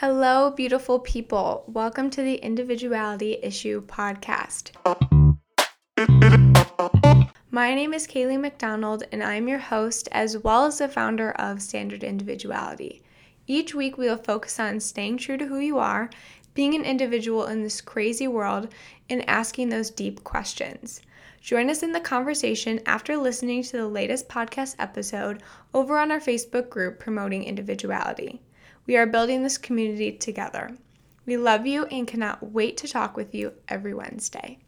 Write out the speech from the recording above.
Hello, beautiful people. Welcome to the Individuality Issue Podcast. My name is Kaylee McDonald, and I'm your host as well as the founder of Standard Individuality. Each week, we will focus on staying true to who you are, being an individual in this crazy world, and asking those deep questions. Join us in the conversation after listening to the latest podcast episode over on our Facebook group promoting individuality. We are building this community together. We love you and cannot wait to talk with you every Wednesday.